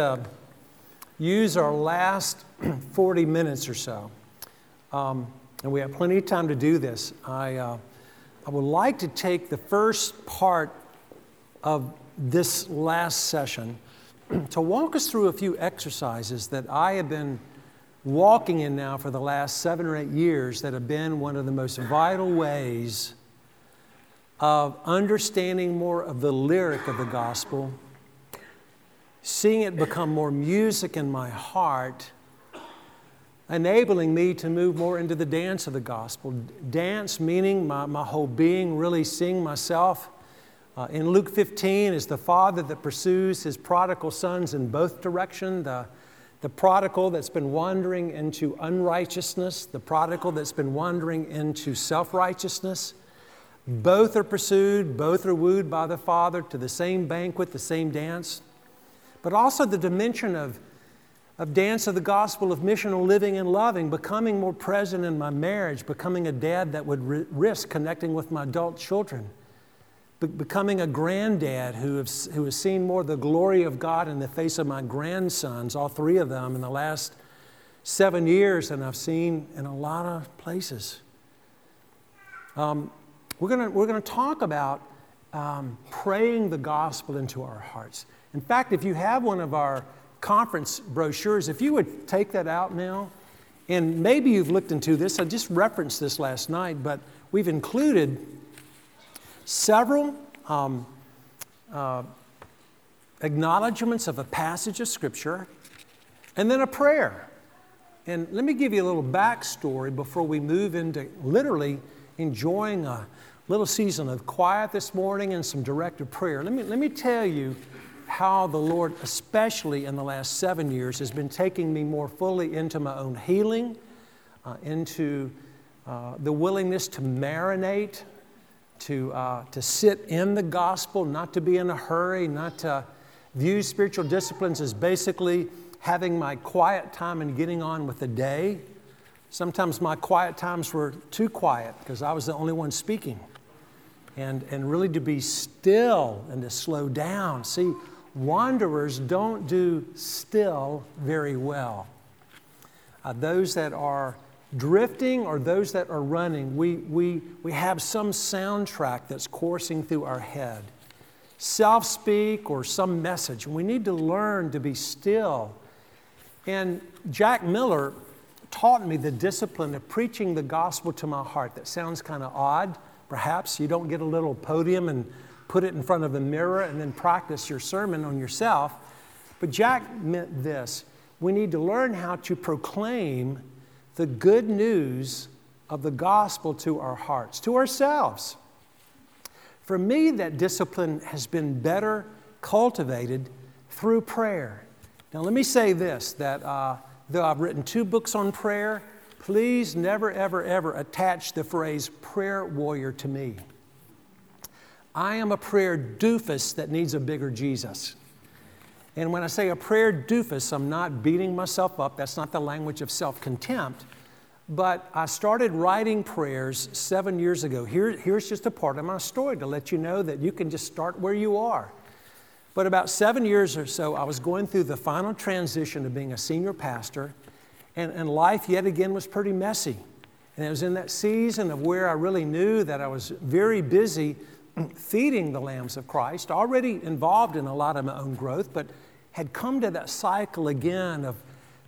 uh, use our last 40 minutes or so, um, and we have plenty of time to do this. I, uh, I would like to take the first part of this last session to walk us through a few exercises that I have been walking in now for the last seven or eight years that have been one of the most vital ways of understanding more of the lyric of the gospel seeing it become more music in my heart, enabling me to move more into the dance of the gospel. Dance meaning my, my whole being, really seeing myself. Uh, in Luke 15, is the father that pursues his prodigal sons in both directions. The, the prodigal that's been wandering into unrighteousness, the prodigal that's been wandering into self righteousness. Both are pursued, both are wooed by the Father to the same banquet, the same dance but also the dimension of, of dance of the gospel of missional living and loving, becoming more present in my marriage, becoming a dad that would ri- risk connecting with my adult children, Be- becoming a granddad who, have, who has seen more the glory of God in the face of my grandsons, all three of them, in the last seven years than I've seen in a lot of places. Um, we're going we're to talk about um, praying the gospel into our hearts. In fact, if you have one of our conference brochures, if you would take that out now, and maybe you've looked into this, I just referenced this last night, but we've included several um, uh, acknowledgments of a passage of Scripture and then a prayer. And let me give you a little backstory before we move into literally enjoying a little season of quiet this morning and some directed prayer. Let me, let me tell you how the Lord, especially in the last seven years, has been taking me more fully into my own healing, uh, into uh, the willingness to marinate, to, uh, to sit in the gospel, not to be in a hurry, not to view spiritual disciplines as basically having my quiet time and getting on with the day. Sometimes my quiet times were too quiet because I was the only one speaking. And, and really to be still and to slow down. See, wanderers don't do still very well. Uh, those that are drifting or those that are running, we, we, we have some soundtrack that's coursing through our head. Self speak or some message. We need to learn to be still. And Jack Miller taught me the discipline of preaching the gospel to my heart. That sounds kind of odd. Perhaps you don't get a little podium and put it in front of a mirror and then practice your sermon on yourself. But Jack meant this we need to learn how to proclaim the good news of the gospel to our hearts, to ourselves. For me, that discipline has been better cultivated through prayer. Now, let me say this that uh, though I've written two books on prayer, please never, ever, ever attach the phrase prayer warrior to me. I am a prayer doofus that needs a bigger Jesus. And when I say a prayer doofus, I'm not beating myself up. That's not the language of self contempt. But I started writing prayers seven years ago. Here, here's just a part of my story to let you know that you can just start where you are. But about seven years or so, I was going through the final transition of being a senior pastor, and, and life yet again was pretty messy. And it was in that season of where I really knew that I was very busy feeding the lambs of Christ, already involved in a lot of my own growth, but had come to that cycle again of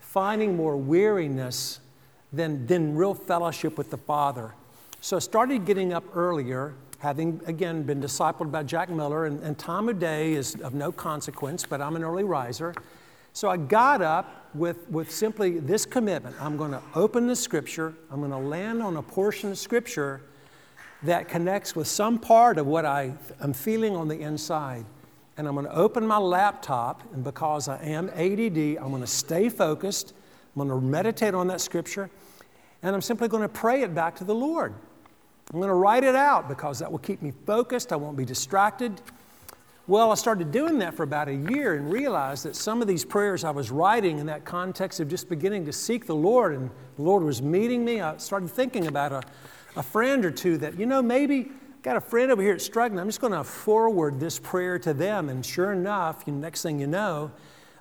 finding more weariness than, than real fellowship with the Father. So I started getting up earlier, having again been discipled by Jack Miller, and, and time of day is of no consequence, but I'm an early riser. So I got up with, with simply this commitment I'm going to open the scripture, I'm going to land on a portion of scripture that connects with some part of what I am feeling on the inside. And I'm going to open my laptop, and because I am ADD, I'm going to stay focused. I'm going to meditate on that scripture, and I'm simply going to pray it back to the Lord. I'm going to write it out because that will keep me focused. I won't be distracted. Well, I started doing that for about a year and realized that some of these prayers I was writing in that context of just beginning to seek the Lord and the Lord was meeting me. I started thinking about a a friend or two that, you know, maybe got a friend over here that's struggling. I'm just going to forward this prayer to them. And sure enough, you know, next thing you know,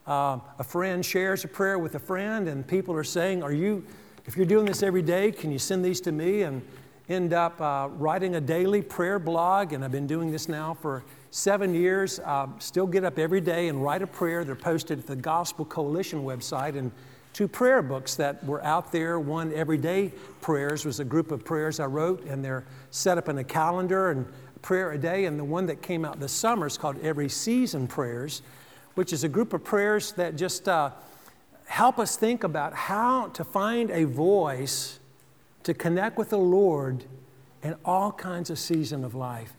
uh, a friend shares a prayer with a friend, and people are saying, Are you, if you're doing this every day, can you send these to me? And end up uh, writing a daily prayer blog, and I've been doing this now for seven years. Uh, still get up every day and write a prayer. They're posted at the Gospel Coalition website, and two prayer books that were out there. One, Everyday Prayers, was a group of prayers I wrote, and they're set up in a calendar and prayer a day. And the one that came out this summer is called Every Season Prayers, which is a group of prayers that just uh, help us think about how to find a voice to connect with the Lord in all kinds of season of life.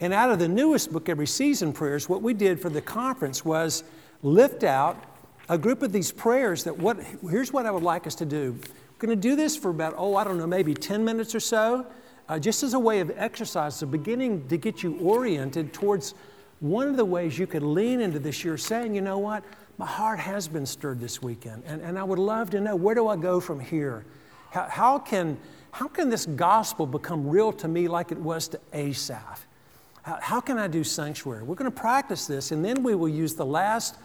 And out of the newest book, Every Season Prayers, what we did for the conference was lift out a group of these prayers that what here's what I would like us to do. We're going to do this for about, oh, I don't know, maybe 10 minutes or so, uh, just as a way of exercise, the beginning to get you oriented towards one of the ways you could lean into this year saying, you know what, my heart has been stirred this weekend, and, and I would love to know where do I go from here? How, how, can, how can this gospel become real to me like it was to Asaph? How, how can I do sanctuary? We're going to practice this, and then we will use the last,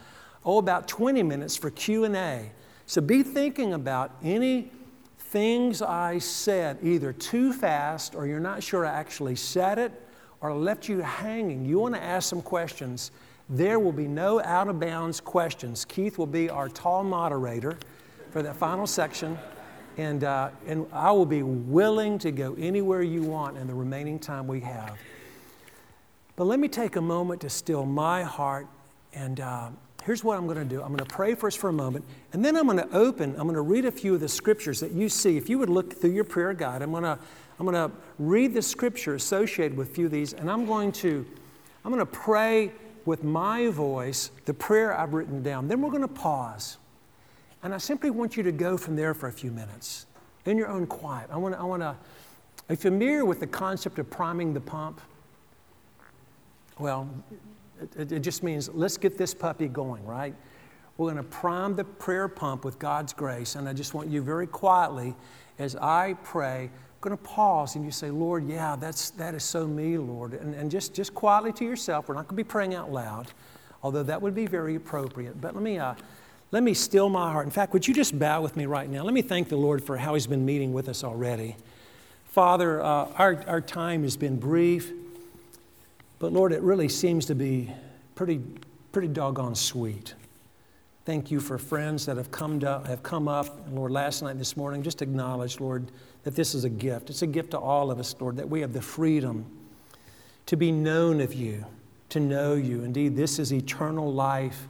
oh, about 20 minutes for Q&A. So be thinking about any things I said either too fast or you're not sure I actually said it or left you hanging. You want to ask some questions. There will be no out of bounds questions. Keith will be our tall moderator for that final section. And, uh, and I will be willing to go anywhere you want in the remaining time we have. But let me take a moment to still my heart. And uh, here's what I'm going to do I'm going to pray us for a moment. And then I'm going to open, I'm going to read a few of the scriptures that you see. If you would look through your prayer guide, I'm going to, I'm going to read the scripture associated with a few of these. And I'm going to, I'm going to pray with my voice the prayer I've written down. Then we're going to pause. And I simply want you to go from there for a few minutes in your own quiet. I want to, I want to, are you're familiar with the concept of priming the pump? Well, it, it just means let's get this puppy going, right? We're going to prime the prayer pump with God's grace. And I just want you very quietly, as I pray, I'm going to pause and you say, Lord, yeah, that's, that is so me, Lord. And, and just, just quietly to yourself, we're not going to be praying out loud, although that would be very appropriate. But let me. Uh, let me still my heart. In fact, would you just bow with me right now? Let me thank the Lord for how He's been meeting with us already. Father, uh, our, our time has been brief, but Lord, it really seems to be pretty, pretty doggone sweet. Thank you for friends that have come, to, have come up, Lord, last night this morning. Just acknowledge, Lord, that this is a gift. It's a gift to all of us, Lord, that we have the freedom to be known of you, to know you. Indeed, this is eternal life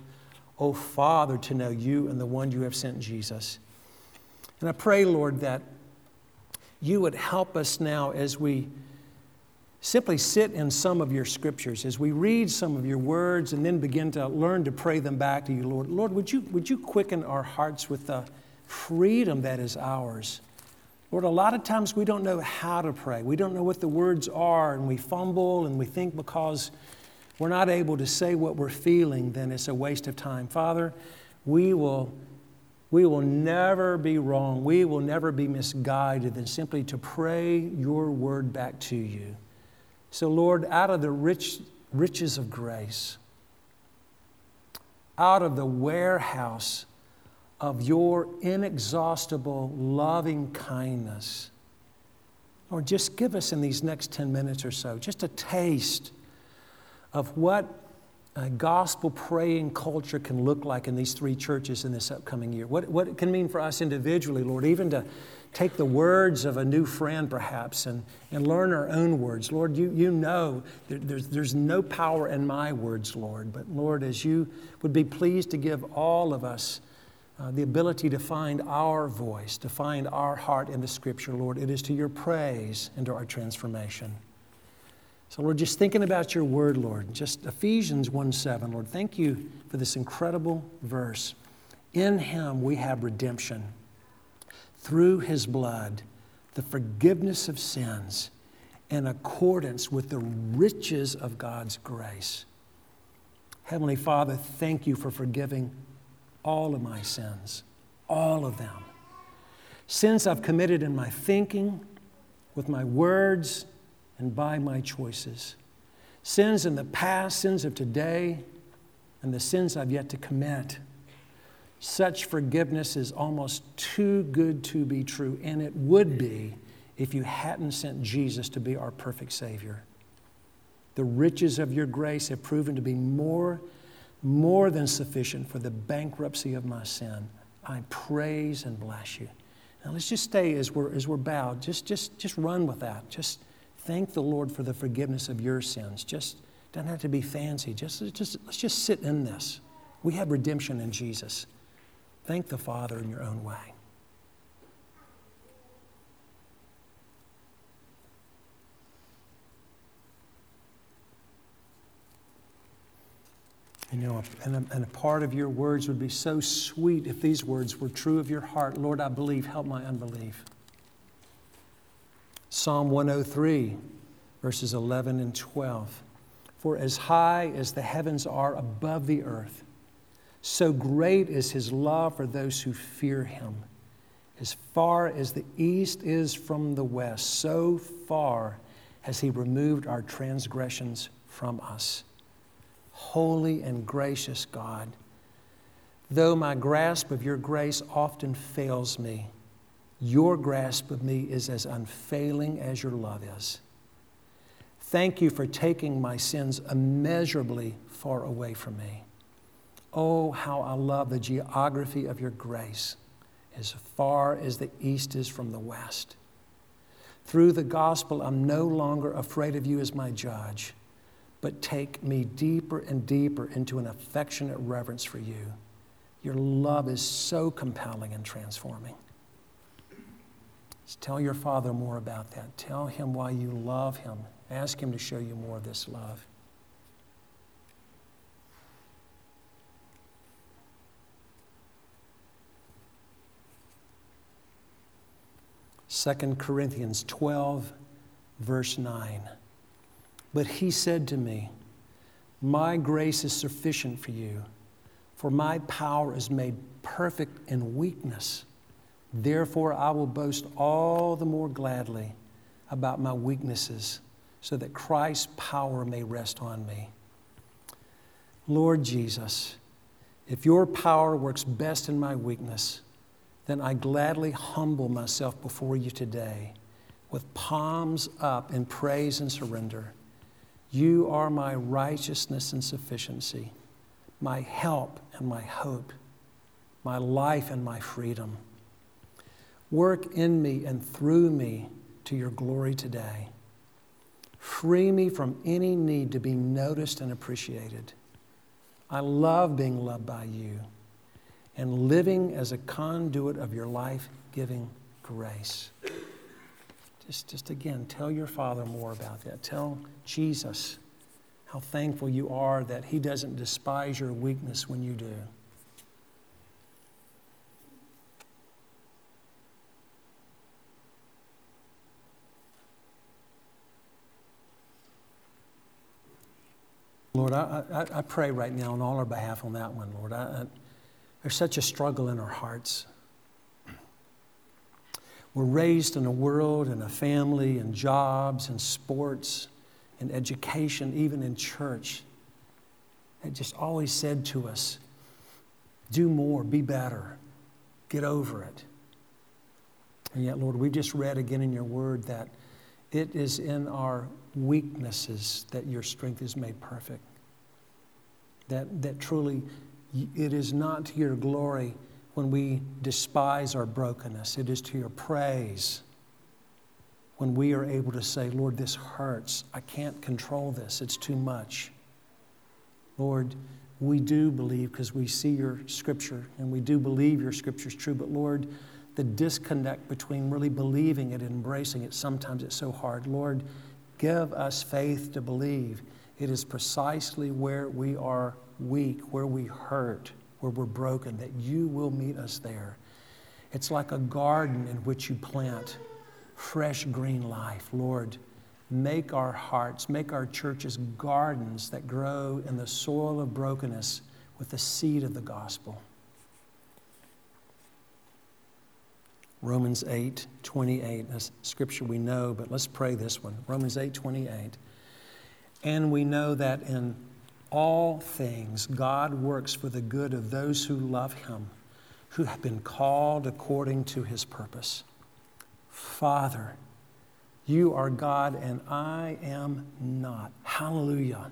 oh Father, to know you and the one you have sent, Jesus. And I pray, Lord, that you would help us now as we simply sit in some of your scriptures, as we read some of your words and then begin to learn to pray them back to you, Lord. Lord, would you, would you quicken our hearts with the freedom that is ours? Lord, a lot of times we don't know how to pray. We don't know what the words are, and we fumble and we think because we're not able to say what we're feeling, then it's a waste of time. Father, we will, we will never be wrong. We will never be misguided than simply to pray your word back to you. So, Lord, out of the rich, riches of grace, out of the warehouse of your inexhaustible loving kindness, Lord, just give us in these next 10 minutes or so just a taste of what a gospel praying culture can look like in these three churches in this upcoming year. What, what it can mean for us individually, Lord, even to take the words of a new friend perhaps and, and learn our own words. Lord, you, you know there's, there's no power in my words, Lord, but Lord, as you would be pleased to give all of us uh, the ability to find our voice, to find our heart in the Scripture, Lord, it is to your praise and to our transformation. So, Lord, just thinking about your word, Lord, just Ephesians 1 7, Lord, thank you for this incredible verse. In him we have redemption through his blood, the forgiveness of sins in accordance with the riches of God's grace. Heavenly Father, thank you for forgiving all of my sins, all of them. Sins I've committed in my thinking, with my words, and by my choices. Sins in the past, sins of today, and the sins I've yet to commit Such forgiveness is almost too good to be true, and it would be if you hadn't sent Jesus to be our perfect Savior. The riches of your grace have proven to be more, more than sufficient for the bankruptcy of my sin. I praise and bless you. Now let's just stay as we're, as we're bowed. Just, just, just run with that. Just thank the Lord for the forgiveness of your sins. Just doesn't have to be fancy. Just, just, let's just sit in this. We have redemption in Jesus. Thank the Father in your own way. You know, and a, and a, part of your words would be so sweet if these words were true of your heart. Lord, I believe, help my unbelief. Psalm 103, verses 11 and 12. For as high as the heavens are above the earth, so great is his love for those who fear him. As far as the east is from the west, so far has he removed our transgressions from us. Holy and gracious God, though my grasp of your grace often fails me, your grasp of me is as unfailing as your love is. Thank you for taking my sins immeasurably far away from me. Oh, how I love the geography of your grace, as far as the east is from the west. Through the gospel, I'm no longer afraid of you as my judge, but take me deeper and deeper into an affectionate reverence for you. Your love is so compelling and transforming. Tell your father more about that. Tell him why you love him. Ask him to show you more of this love. 2 Corinthians 12, verse 9. But he said to me, My grace is sufficient for you, for my power is made perfect in weakness. Therefore, I will boast all the more gladly about my weaknesses, so that Christ's power may rest on me. Lord Jesus, if your power works best in my weakness, then I gladly humble myself before you today with palms up in praise and surrender. You are my righteousness and sufficiency, my help and my hope, my life and my freedom. Work in me and through me to your glory today. Free me from any need to be noticed and appreciated. I love being loved by you and living as a conduit of your life giving grace. Just, just again, tell your Father more about that. Tell Jesus how thankful you are that He doesn't despise your weakness when you do. Lord, I, I, I, pray right now on all our behalf on that one, Lord. I, there's such a struggle in our hearts. We're raised in a world and a family and jobs and sports and education, even in church. It just always said to us, do more, be better, get over it. And yet, Lord, we just read again in your word that it is in our weaknesses that your strength is made perfect. That, that truly it is not to your glory when we despise our brokenness, it is to your praise when we are able to say, Lord, this hurts. I can't control this. It's too much. Lord, we do believe because we see your scripture and we do believe your scripture is true, but Lord, the disconnect between really believing it and embracing it, sometimes it's so hard. Lord, give us faith to believe. It is precisely where we are weak, where we hurt, where we're broken, that you will meet us there. It's like a garden in which you plant fresh green life. Lord, make our hearts, make our churches gardens that grow in the soil of brokenness with the seed of the gospel. Romans 8, 28. That's scripture we know, but let's pray this one. Romans 8, 28. And we know that in all things God works for the good of those who love him, who have been called according to his purpose. Father, you are God and I am not. Hallelujah.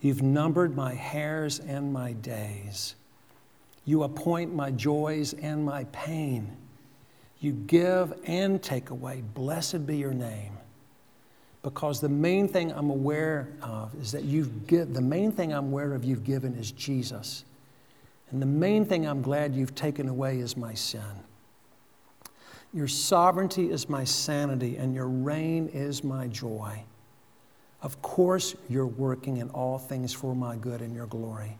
You've numbered my hairs and my days. You appoint my joys and my pain. You give and take away. Blessed be your name. Because the main thing I'm aware of is that you've given, the main thing I'm aware of you've given is Jesus. And the main thing I'm glad you've taken away is my sin. Your sovereignty is my sanity, and your reign is my joy. Of course, you're working in all things for my good and your glory.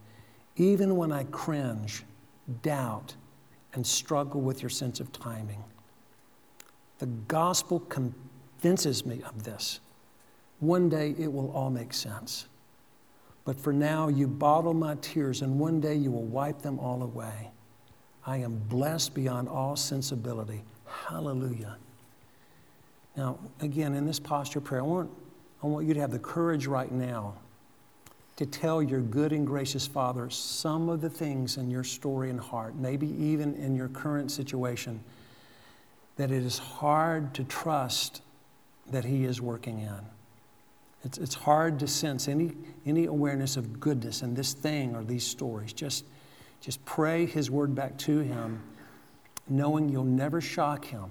Even when I cringe, doubt, and struggle with your sense of timing. The gospel convinces me of this. One day it will all make sense. But for now, you bottle my tears, and one day you will wipe them all away. I am blessed beyond all sensibility. Hallelujah. Now, again, in this posture of prayer, I want, I want you to have the courage right now to tell your good and gracious Father some of the things in your story and heart, maybe even in your current situation, that it is hard to trust that He is working in. It's, it's hard to sense any, any awareness of goodness in this thing or these stories. Just, just pray His word back to Him, knowing you'll never shock Him.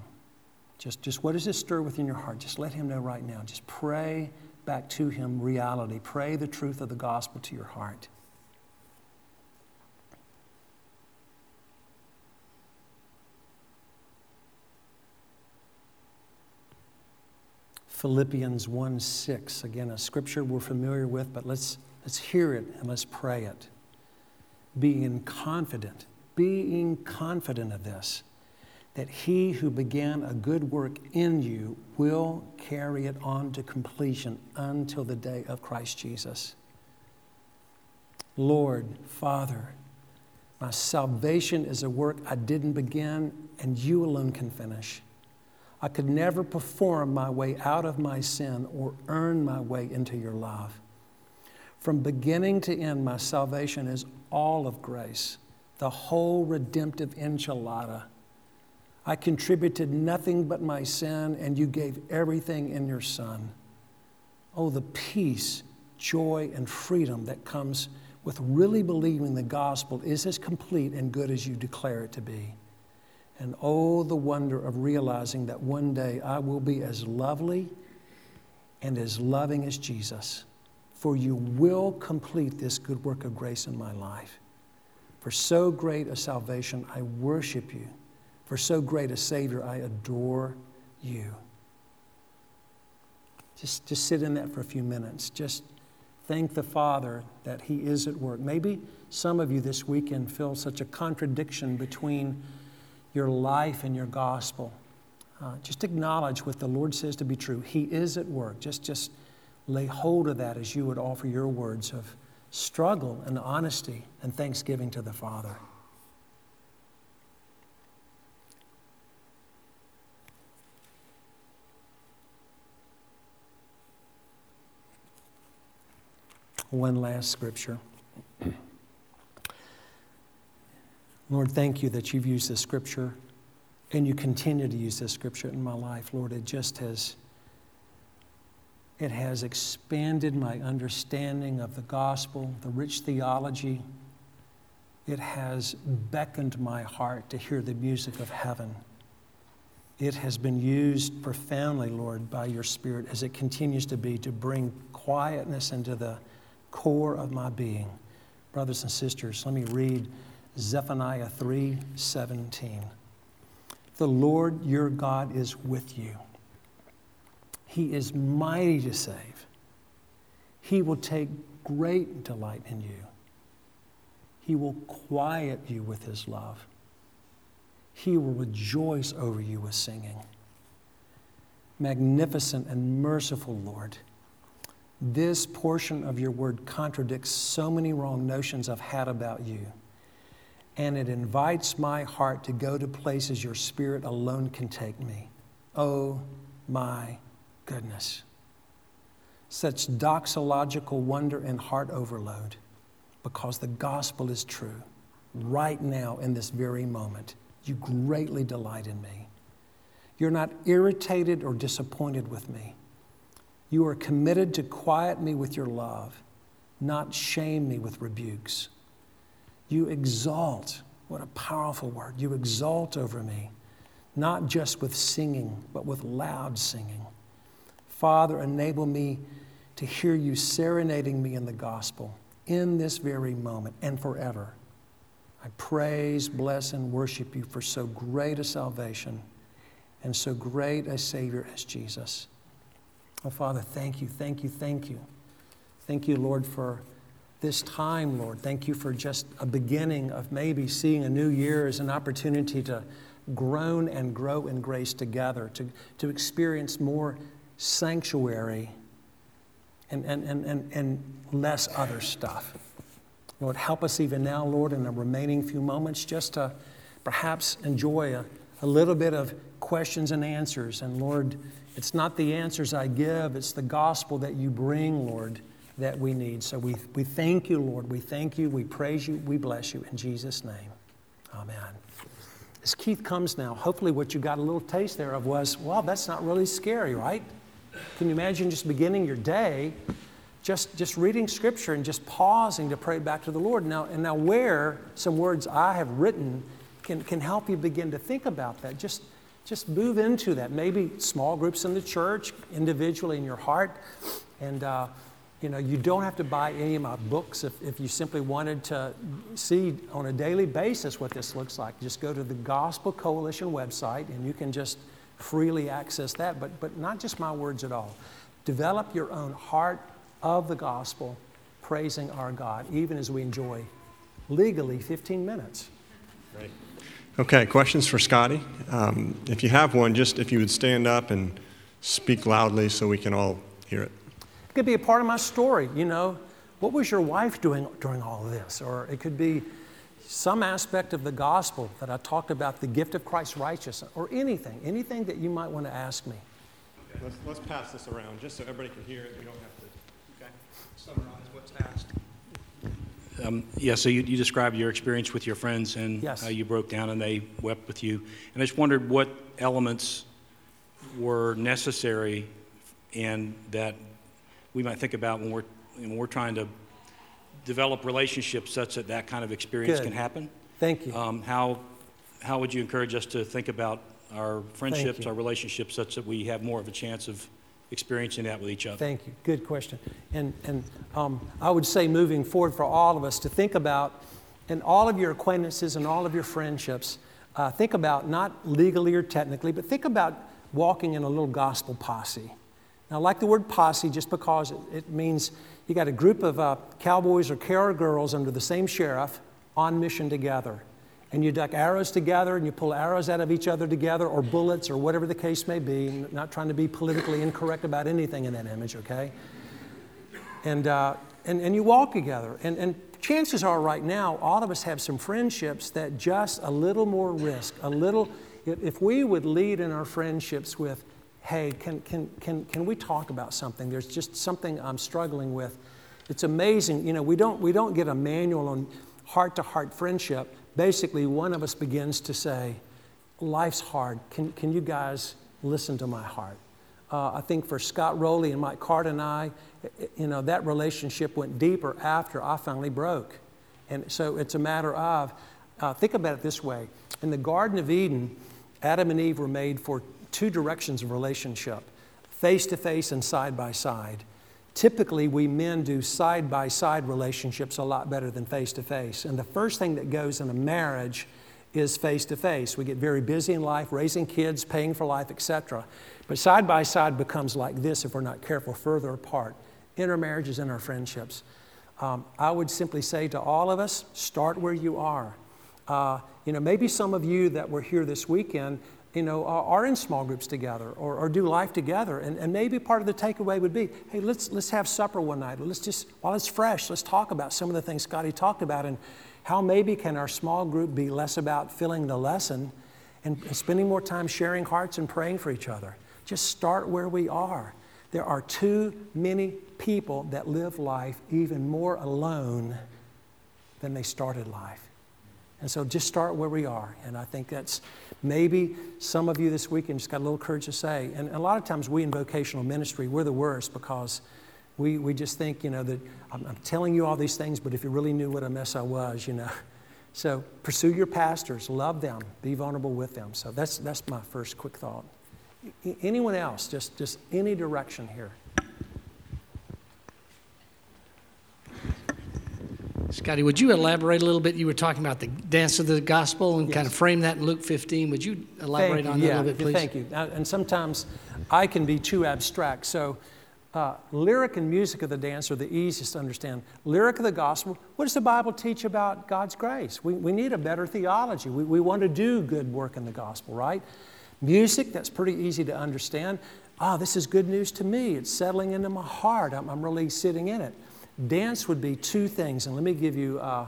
Just, just what does this stir within your heart? Just let Him know right now. Just pray back to Him reality. Pray the truth of the gospel to your heart. Philippians 1 6, again, a scripture we're familiar with, but let's, let's hear it and let's pray it. Being confident, being confident of this that he who began a good work in you will carry it on to completion until the day of Christ Jesus. Lord, Father, my salvation is a work I didn't begin and you alone can finish. I could never perform my way out of my sin or earn my way into your love. From beginning to end, my salvation is all of grace, the whole redemptive enchilada I contributed nothing but my sin, and you gave everything in your Son. Oh, the peace, joy, and freedom that comes with really believing the gospel is as complete and good as you declare it to be. And oh, the wonder of realizing that one day I will be as lovely and as loving as Jesus. For you will complete this good work of grace in my life. For so great a salvation, I worship you. For so great a Savior, I adore you. Just, just sit in that for a few minutes. Just thank the Father that He is at work. Maybe some of you this weekend feel such a contradiction between your life and your gospel. Uh, just acknowledge what the Lord says to be true. He is at work. Just, just lay hold of that as you would offer your words of struggle and honesty and thanksgiving to the Father. One last scripture. Lord, thank you that you've used this scripture and you continue to use this scripture in my life. Lord, it just has it has expanded my understanding of the gospel, the rich theology. It has beckoned my heart to hear the music of heaven. It has been used profoundly, Lord, by your Spirit as it continues to be to bring quietness into the core of my being. Brothers and sisters, let me read Zephaniah 3:17. The Lord your God is with you. He is mighty to save. He will take great delight in you. He will quiet you with his love. He will rejoice over you with singing. Magnificent and merciful Lord this portion of your word contradicts so many wrong notions I've had about you. And it invites my heart to go to places your spirit alone can take me. Oh my goodness. Such doxological wonder and heart overload because the gospel is true. right now in this very moment. You greatly delight in me. You're not irritated or disappointed with me. You are committed to quiet me with your love, not shame me with rebukes. You exalt, what a powerful word. You exalt over me, not just with singing, but with loud singing. Father, enable me to hear you serenading me in the gospel in this very moment and forever. I praise, bless, and worship you for so great a salvation and so great a Savior as Jesus. Oh, Father, thank you, thank you, thank you. Thank you, Lord, for this time, Lord. Thank you for just a beginning of maybe seeing a new year as an opportunity to groan and grow in grace together, to, to experience more sanctuary and, and, and, and, and less other stuff. Lord, help us even now, Lord, in the remaining few moments just to perhaps enjoy a, a little bit of questions and answers. And Lord, it's not the answers I give, it's the gospel that you bring, Lord, that we need. So we, we thank you, Lord. We thank you, we praise you, we bless you. In Jesus' name, amen. As Keith comes now, hopefully what you got a little taste there of was, well, that's not really scary, right? Can you imagine just beginning your day, just, just reading scripture and just pausing to pray back to the Lord? Now, and now, where some words I have written can, can help you begin to think about that. Just, just move into that. Maybe small groups in the church, individually in your heart. And, uh, you know, you don't have to buy any of my books if, if you simply wanted to see on a daily basis what this looks like. Just go to the Gospel Coalition website and you can just freely access that, but, but not just my words at all. Develop your own heart of the gospel, praising our God, even as we enjoy legally 15 minutes. Great. Okay, questions for Scotty? Um, if you have one, just if you would stand up and speak loudly so we can all hear it. It could be a part of my story, you know. What was your wife doing during all of this? Or it could be some aspect of the gospel that I talked about, the gift of Christ's righteousness, or anything, anything that you might want to ask me. Let's, let's pass this around just so everybody can hear it. We don't have to okay. summarize what's asked. Um, yeah, so you, you, described your experience with your friends and yes. how you broke down and they wept with you. And I just wondered what elements were necessary and that we might think about when we're, when we're trying to develop relationships such that that kind of experience Good. can happen? Thank you. Um, how, how would you encourage us to think about our friendships, our relationships, such that we have more of a chance of experiencing that with each other? Thank you. Good question. And, and um, I would say moving forward for all of us to think about, and all of your acquaintances and all of your friendships, uh, think about not legally or technically, but think about walking in a little gospel posse. Now, I like the word posse just because it, it means you got a group of uh, cowboys or carol girls under the same sheriff on mission together. And you duck arrows together and you pull arrows out of each other together or bullets or whatever the case may be. I'm not trying to be politically incorrect about anything in that image, okay? And, uh, and, and you walk together. And, and chances are, right now, all of us have some friendships that just a little more risk, a little, if, we would lead in our friendships with, hey, can, can, can, can we talk about something? There's just something I'm struggling with. It's amazing. You know, we don't, we don't get a manual on heart to heart friendship. Basically, one of us begins to say, life's hard. Can, can you guys listen to my heart? Uh, I think for Scott Roley and Mike Card and I, you know, that relationship went deeper after I finally broke. And so it's a matter of, uh, think about it this way. In the Garden of Eden, Adam and Eve were made for two directions of relationship face to face and side by side. Typically, we men do side by side relationships a lot better than face to face. And the first thing that goes in a marriage is face to face. We get very busy in life, raising kids, paying for life, etc. But side by side becomes like this if we're not careful, further apart. In our marriages and our friendships. Um, I would simply say to all of us start where you are. Uh, you know, maybe some of you that were here this weekend you know, are in small groups together or, or do life together. And, and maybe part of the takeaway would be, hey, let's, let's have supper one night. Let's just, while it's fresh, let's talk about some of the things Scotty talked about and how maybe can our small group be less about filling the lesson and, and spending more time sharing hearts and praying for each other. Just start where we are. There are too many people that live life even more alone than they started life. And so just start where we are. And I think that's maybe some of you this weekend just got a little courage to say. And a lot of times we in vocational ministry, we're the worst because we, we just think, you know, that I'm, I'm telling you all these things, but if you really knew what a mess I was, you know. So pursue your pastors, love them, be vulnerable with them. So that's, that's my first quick thought. Anyone else? Just, just any direction here. Scotty, would you elaborate a little bit? You were talking about the dance of the gospel and yes. kind of frame that in Luke 15. Would you elaborate you. on yeah, that a little bit, please? Thank you. And sometimes I can be too abstract. So, uh, lyric and music of the dance are the easiest to understand. Lyric of the gospel, what does the Bible teach about God's grace? We, we need a better theology. We, we want to do good work in the gospel, right? Music, that's pretty easy to understand. Ah, oh, this is good news to me. It's settling into my heart. I'm, I'm really sitting in it. Dance would be two things, and let me give you, uh,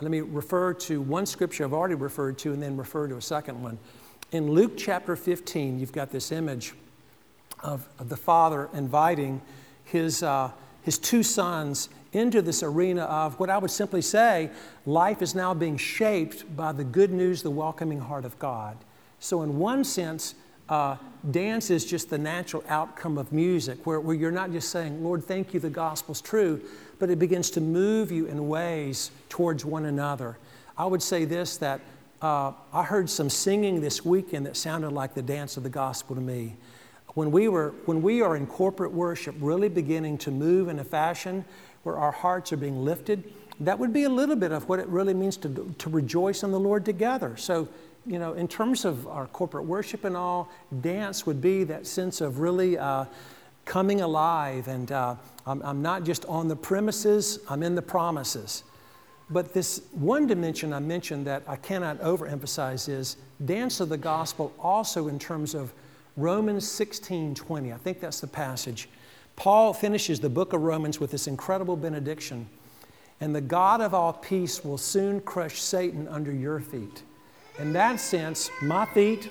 let me refer to one scripture I've already referred to and then refer to a second one. In Luke chapter 15, you've got this image of, of the father inviting his, uh, his two sons into this arena of what I would simply say life is now being shaped by the good news, the welcoming heart of God. So, in one sense, uh, dance is just the natural outcome of music, where, where you're not just saying, Lord, thank you, the gospel's true, but it begins to move you in ways towards one another. I would say this that uh, I heard some singing this weekend that sounded like the dance of the gospel to me. When we, were, when we are in corporate worship, really beginning to move in a fashion where our hearts are being lifted, that would be a little bit of what it really means to, to rejoice in the Lord together. So, you know, in terms of our corporate worship and all, dance would be that sense of really uh, coming alive. And uh, I'm, I'm not just on the premises, I'm in the promises. But this one dimension I mentioned that I cannot overemphasize is dance of the gospel also in terms of Romans 16 20. I think that's the passage. Paul finishes the book of Romans with this incredible benediction. And the God of all peace will soon crush Satan under your feet. In that sense, my feet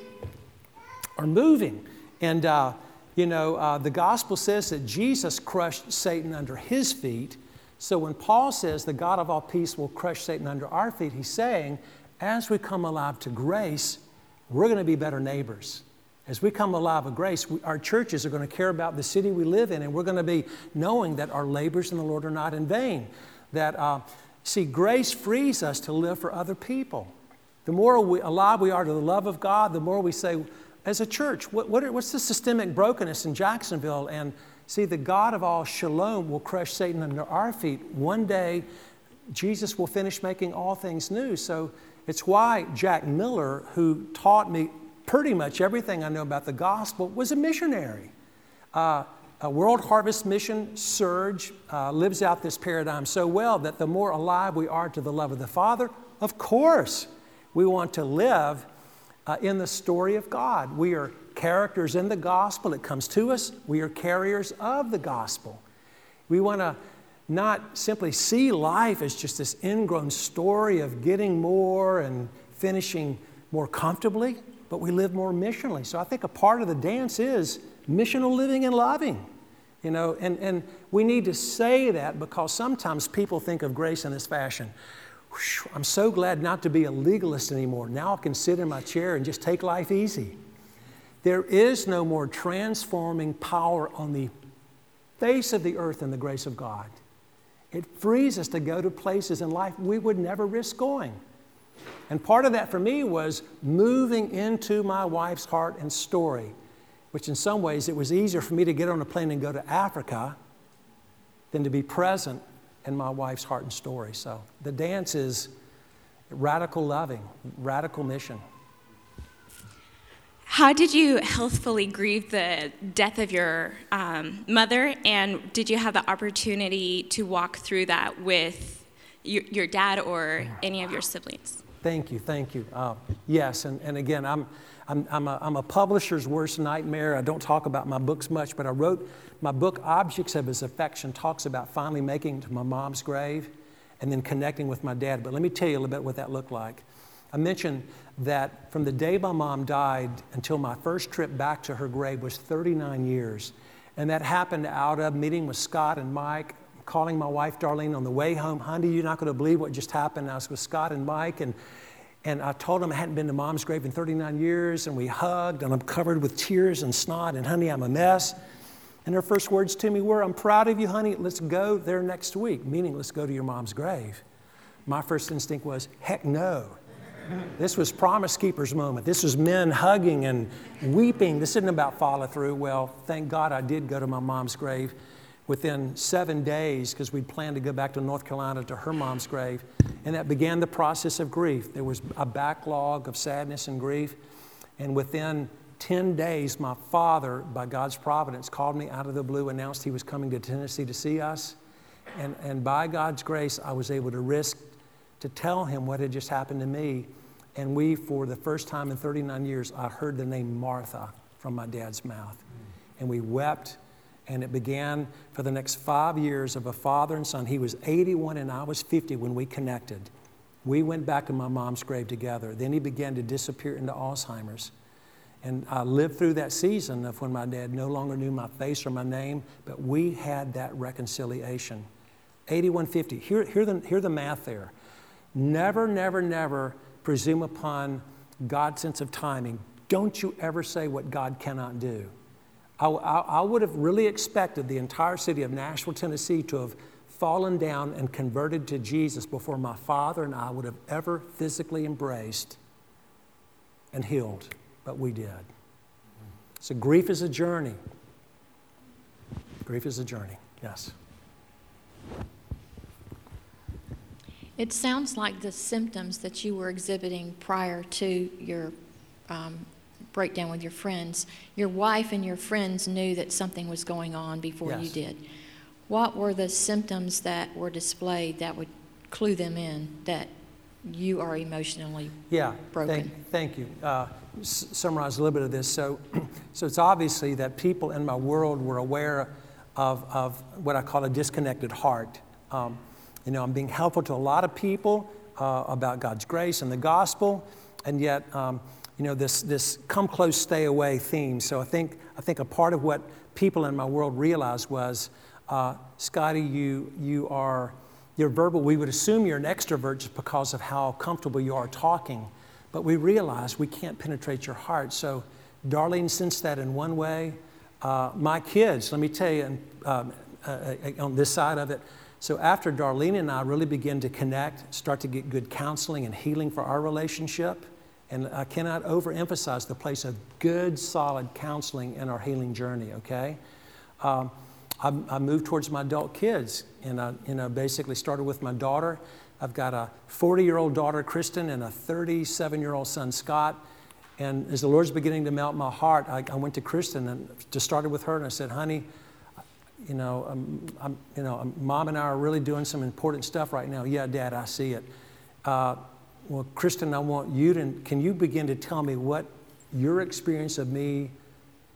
are moving. And uh, you know, uh, the gospel says that Jesus crushed Satan under his feet. So when Paul says the God of all peace will crush Satan under our feet, he's saying, as we come alive to grace, we're going to be better neighbors. As we come alive with grace, we, our churches are going to care about the city we live in, and we're going to be knowing that our labors in the Lord are not in vain. That, uh, see, grace frees us to live for other people. The more we, alive we are to the love of God, the more we say, as a church, what, what what's the systemic brokenness in Jacksonville? And see, the God of all shalom will crush Satan under our feet. One day, Jesus will finish making all things new. So it's why Jack Miller, who taught me pretty much everything I know about the gospel, was a missionary. Uh, a World Harvest Mission, Serge uh, lives out this paradigm so well that the more alive we are to the love of the Father, of course, we want to live uh, in the story of God. We are characters in the gospel. It comes to us. We are carriers of the gospel. We want to not simply see life as just this ingrown story of getting more and finishing more comfortably, but we live more missionally. So I think a part of the dance is missional living and loving. You know, and, and we need to say that because sometimes people think of grace in this fashion. I'm so glad not to be a legalist anymore. Now I can sit in my chair and just take life easy. There is no more transforming power on the face of the earth than the grace of God. It frees us to go to places in life we would never risk going. And part of that for me was moving into my wife's heart and story, which in some ways it was easier for me to get on a plane and go to Africa than to be present in my wife's heart and story. So the dance is radical loving, radical mission. How did you healthfully grieve the death of your um, mother? And did you have the opportunity to walk through that with your, your dad or any of your siblings? Thank you, thank you. Uh, yes, and, and again, I'm, I'm, I'm, a, I'm a publisher's worst nightmare. I don't talk about my books much, but I wrote my book, Objects of His Affection, talks about finally making to my mom's grave and then connecting with my dad. But let me tell you a little bit what that looked like. I mentioned that from the day my mom died until my first trip back to her grave was 39 years. And that happened out of meeting with Scott and Mike, calling my wife Darlene on the way home. Honey, you're not going to believe what just happened. I was with Scott and Mike, and And I told them I hadn't been to mom's grave in 39 years, and we hugged, and I'm covered with tears and snot, and honey, I'm a mess. And her first words to me were, I'm proud of you, honey. Let's go there next week, meaning let's go to your mom's grave. My first instinct was, heck no. This was Promise Keepers moment. This was men hugging and weeping. This isn't about follow through. Well, thank God I did go to my mom's grave within seven days because we'd planned to go back to North Carolina to her mom's grave. And that began the process of grief. There was a backlog of sadness and grief. And within 10 days, my father, by God's providence, called me out of the blue, announced he was coming to Tennessee to see us. And, and by God's grace, I was able to risk to tell him what had just happened to me. And we, for the first time in 39 years, I heard the name Martha from my dad's mouth. And we wept and it began for the next five years of a father and son. He was 81 and I was 50 when we connected. We went back to my mom's grave together. Then he began to disappear into Alzheimer's. And I lived through that season of when my dad no longer knew my face or my name, but we had that reconciliation. 8150. Hear, hear, the, hear the math there. Never, never, never presume upon God's sense of timing. Don't you ever say what God cannot do. I, I, I would have really expected the entire city of Nashville, Tennessee to have fallen down and converted to Jesus before my father and I would have ever physically embraced and healed, but we did. So grief is a journey. Grief is a journey, yes. It sounds like the symptoms that you were exhibiting prior to your um, breakdown with your friends, your wife and your friends knew that something was going on before yes. you did. What were the symptoms that were displayed that would clue them in that you are emotionally yeah, broken? Thank, thank you. Uh, s- summarize a little bit of this. So, so it's obviously that people in my world were aware of, of what I call a disconnected heart. Um, you know, I'm being helpful to a lot of people uh, about God's grace and the gospel, and yet um, you know, this, this come close, stay away theme. So I think, I think a part of what people in my world realized was, uh, Scotty, you, you are, you're verbal. We would assume you're an extrovert just because of how comfortable you are talking. But we realize we can't penetrate your heart. So Darlene sensed that in one way. Uh, my kids, let me tell you, um, uh, uh, on this side of it, so after Darlene and I really begin to connect, start to get good counseling and healing for our relationship, and I cannot overemphasize the place of good, solid counseling in our healing journey, okay? Um, I, I, moved towards my adult kids, and I know, basically started with my daughter. I've got a 40 year old daughter, Kristen, and a 37 year old son, Scott. And as the Lord's beginning to melt my heart, I, I went to Kristen and just started with her, and I said, honey, you know, um, I'm, you know, um, mom and I are really doing some important stuff right now. Yeah, Dad, I see it. Uh, well, Kristen, I want you to, can you begin to tell me what your experience of me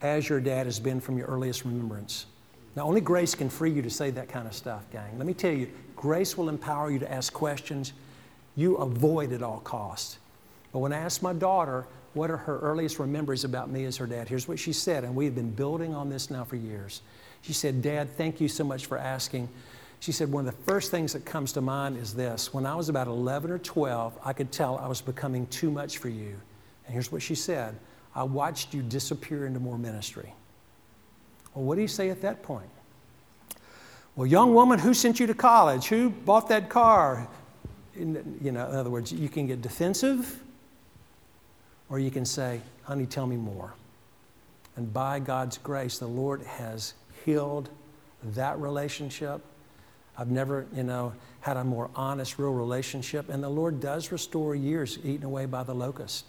as your dad has been from your earliest remembrance? Now, only grace can free you to say that kind of stuff, gang. Let me tell you, grace will empower you to ask questions you avoid at all costs. But when I asked my daughter, what are her earliest memories about me as her dad? Here's what she said, and we have been building on this now for years. She said, Dad, thank you so much for asking. She said, One of the first things that comes to mind is this. When I was about 11 or 12, I could tell I was becoming too much for you. And here's what she said I watched you disappear into more ministry. Well, what do you say at that point? Well, young woman, who sent you to college? Who bought that car? In, you know, in other words, you can get defensive or you can say, honey, tell me more. And by God's grace, the Lord has healed that relationship I've never, you know, had a more honest, real relationship. And the Lord does restore years eaten away by the locust.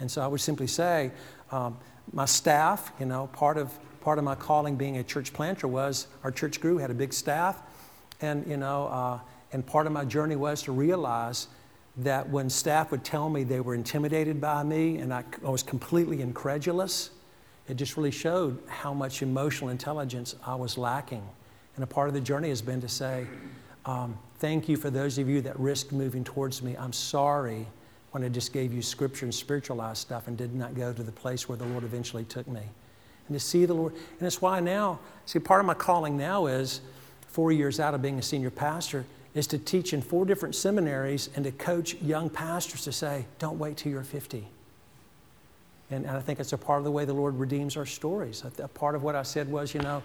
And so I would simply say, um, my staff, you know, part of part of my calling being a church planter was our church grew, had a big staff, and you know, uh, and part of my journey was to realize that when staff would tell me they were intimidated by me and I, I was completely incredulous, it just really showed how much emotional intelligence I was lacking. And a part of the journey has been to say, um, Thank you for those of you that risked moving towards me. I'm sorry when I just gave you scripture and spiritualized stuff and did not go to the place where the Lord eventually took me. And to see the Lord, and it's why now, see, part of my calling now is four years out of being a senior pastor, is to teach in four different seminaries and to coach young pastors to say, don't wait till you're 50. And, and I think it's a part of the way the Lord redeems our stories. A, a part of what I said was, you know,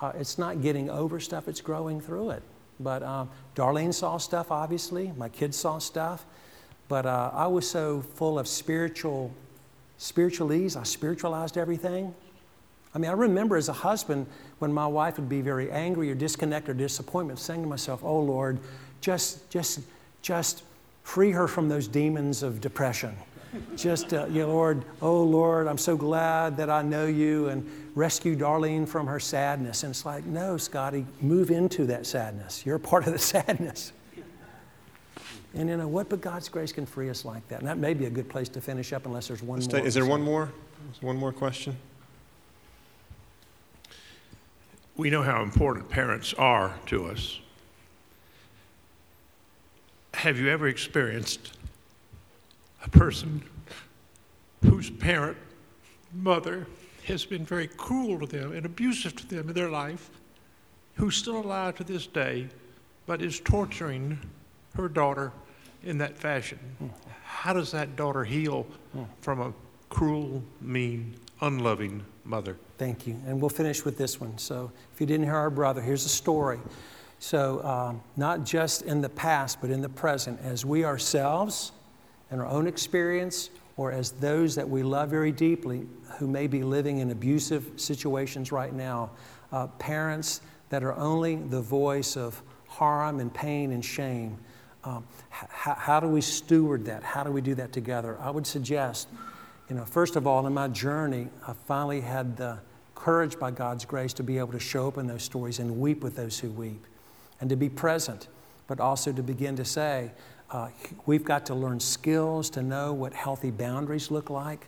uh, it's not getting over stuff, it's growing through it. But um, Darlene saw stuff, obviously. My kids saw stuff. But uh, I was so full of spiritual, spiritual ease. I spiritualized everything. I mean, I remember as a husband when my wife would be very angry or disconnected or disappointed, saying to myself, "Oh Lord, just, just, just free her from those demons of depression." just, uh, you know, Lord, oh Lord, I'm so glad that I know you and rescue Darlene from her sadness. And it's like, no, Scotty, move into that sadness. You're a part of the sadness. And you know what? But God's grace can free us like that. And that may be a good place to finish up unless there's one more. Is there one more? One more question? We know how important parents are to us. Have you ever experienced a person whose parent, mother, has been very cruel to them and abusive to them in their life, who's still alive to this day, but is torturing her daughter in that fashion. How does that daughter heal from a cruel, mean, unloving mother? Thank you. And we'll finish with this one. So, if you didn't hear our brother, here's a story. So, um, not just in the past, but in the present, as we ourselves, and our own experience, or as those that we love very deeply who may be living in abusive situations right now, uh, parents that are only the voice of harm and pain and shame. Um, h- how do we steward that? How do we do that together? I would suggest, you know, first of all, in my journey, I finally had the courage by God's grace to be able to show up in those stories and weep with those who weep and to be present, but also to begin to say, uh, we've got to learn skills to know what healthy boundaries look like.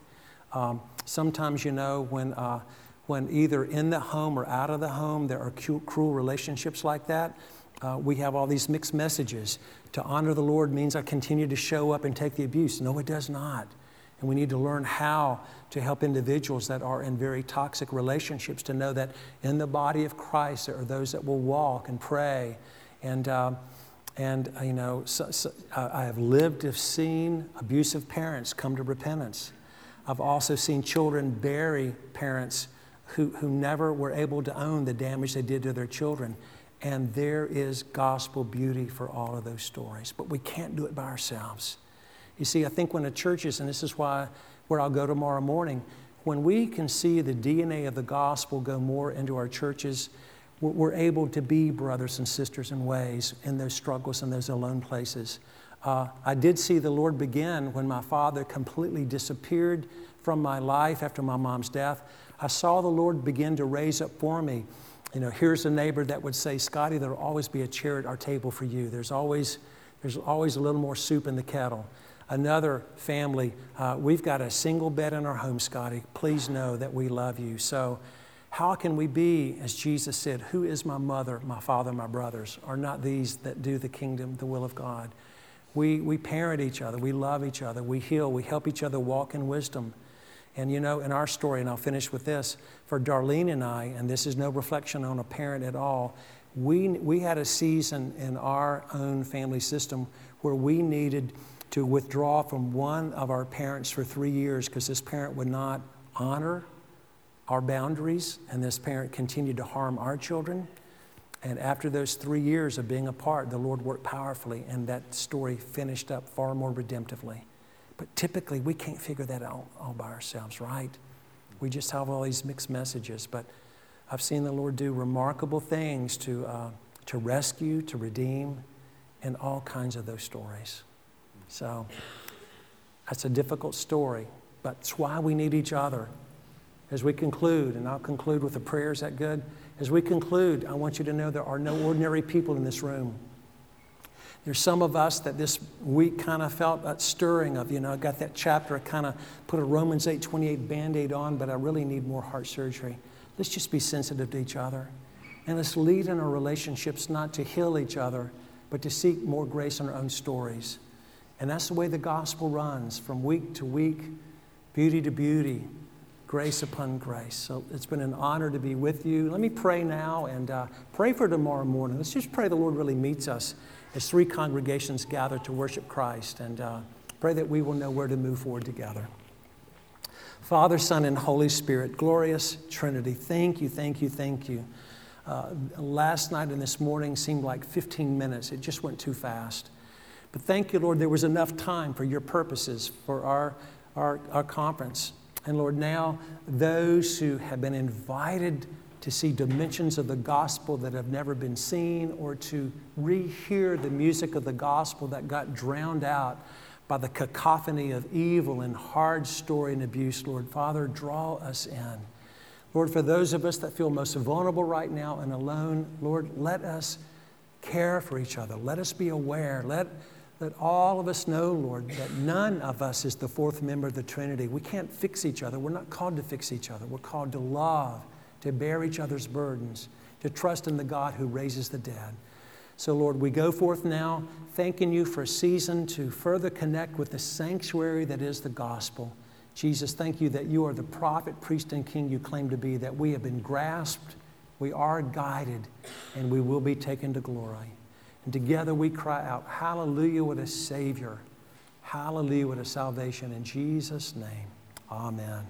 Um, sometimes, you know, when, uh, when either in the home or out of the home there are cruel relationships like that, uh, we have all these mixed messages. To honor the Lord means I continue to show up and take the abuse. No, it does not. And we need to learn how to help individuals that are in very toxic relationships to know that in the body of Christ there are those that will walk and pray. And, uh, and you know, so, so, uh, I have lived, have seen abusive parents come to repentance. I've also seen children bury parents who, who never were able to own the damage they did to their children. And there is gospel beauty for all of those stories. But we can't do it by ourselves. You see, I think when a church is, and this is why where I'll go tomorrow morning, when we can see the DNA of the gospel go more into our churches, we're able to be brothers and sisters in ways in those struggles and those alone places. Uh, I did see the Lord begin when my father completely disappeared from my life after my mom's death. I saw the Lord begin to raise up for me. You know, here's a neighbor that would say, Scotty, there'll always be a chair at our table for you. There's always, there's always a little more soup in the kettle. Another family, uh, we've got a single bed in our home, Scotty. Please know that we love you. So, how can we be, as Jesus said, Who is my mother, my father, my brothers? Are not these that do the kingdom, the will of God? We, we parent each other, we love each other, we heal, we help each other walk in wisdom. And you know, in our story, and I'll finish with this for Darlene and I, and this is no reflection on a parent at all, we, we had a season in our own family system where we needed to withdraw from one of our parents for three years because this parent would not honor our boundaries, and this parent continued to harm our children. And after those three years of being apart, the Lord worked powerfully, and that story finished up far more redemptively. But typically, we can't figure that out all by ourselves, right? We just have all these mixed messages. But I've seen the Lord do remarkable things to, uh, to rescue, to redeem, and all kinds of those stories. So that's a difficult story, but it's why we need each other as we conclude, and I'll conclude with a prayer, is that good? As we conclude, I want you to know there are no ordinary people in this room. There's some of us that this week kind of felt that stirring of, you know, I got that chapter, I kind of put a Romans 8 28 band aid on, but I really need more heart surgery. Let's just be sensitive to each other. And let's lead in our relationships not to heal each other, but to seek more grace in our own stories. And that's the way the gospel runs from week to week, beauty to beauty, grace upon grace. So it's been an honor to be with you. Let me pray now and uh, pray for tomorrow morning. Let's just pray the Lord really meets us as three congregations gather to worship Christ. And uh, pray that we will know where to move forward together. Father, Son, and Holy Spirit, glorious Trinity, thank you, thank you, thank you. Uh, last night and this morning seemed like 15 minutes. It just went too fast. But thank you, Lord, there was enough time for your purposes for our, our, our conference. And Lord, now those who have been invited to see dimensions of the gospel that have never been seen or to rehear the music of the gospel that got drowned out by the cacophony of evil and hard story and abuse, Lord. Father, draw us in. Lord, for those of us that feel most vulnerable right now and alone, Lord, let us care for each other. Let us be aware. Let, let all of us know, Lord, that none of us is the fourth member of the Trinity. We can't fix each other. We're not called to fix each other. We're called to love to bear each other's burdens, to trust in the God who raises the dead. So, Lord, we go forth now thanking you for a season to further connect with the sanctuary that is the gospel. Jesus, thank you that you are the prophet, priest, and king you claim to be, that we have been grasped, we are guided, and we will be taken to glory. And together we cry out, Hallelujah, what a Savior! Hallelujah, what a salvation. In Jesus' name, amen.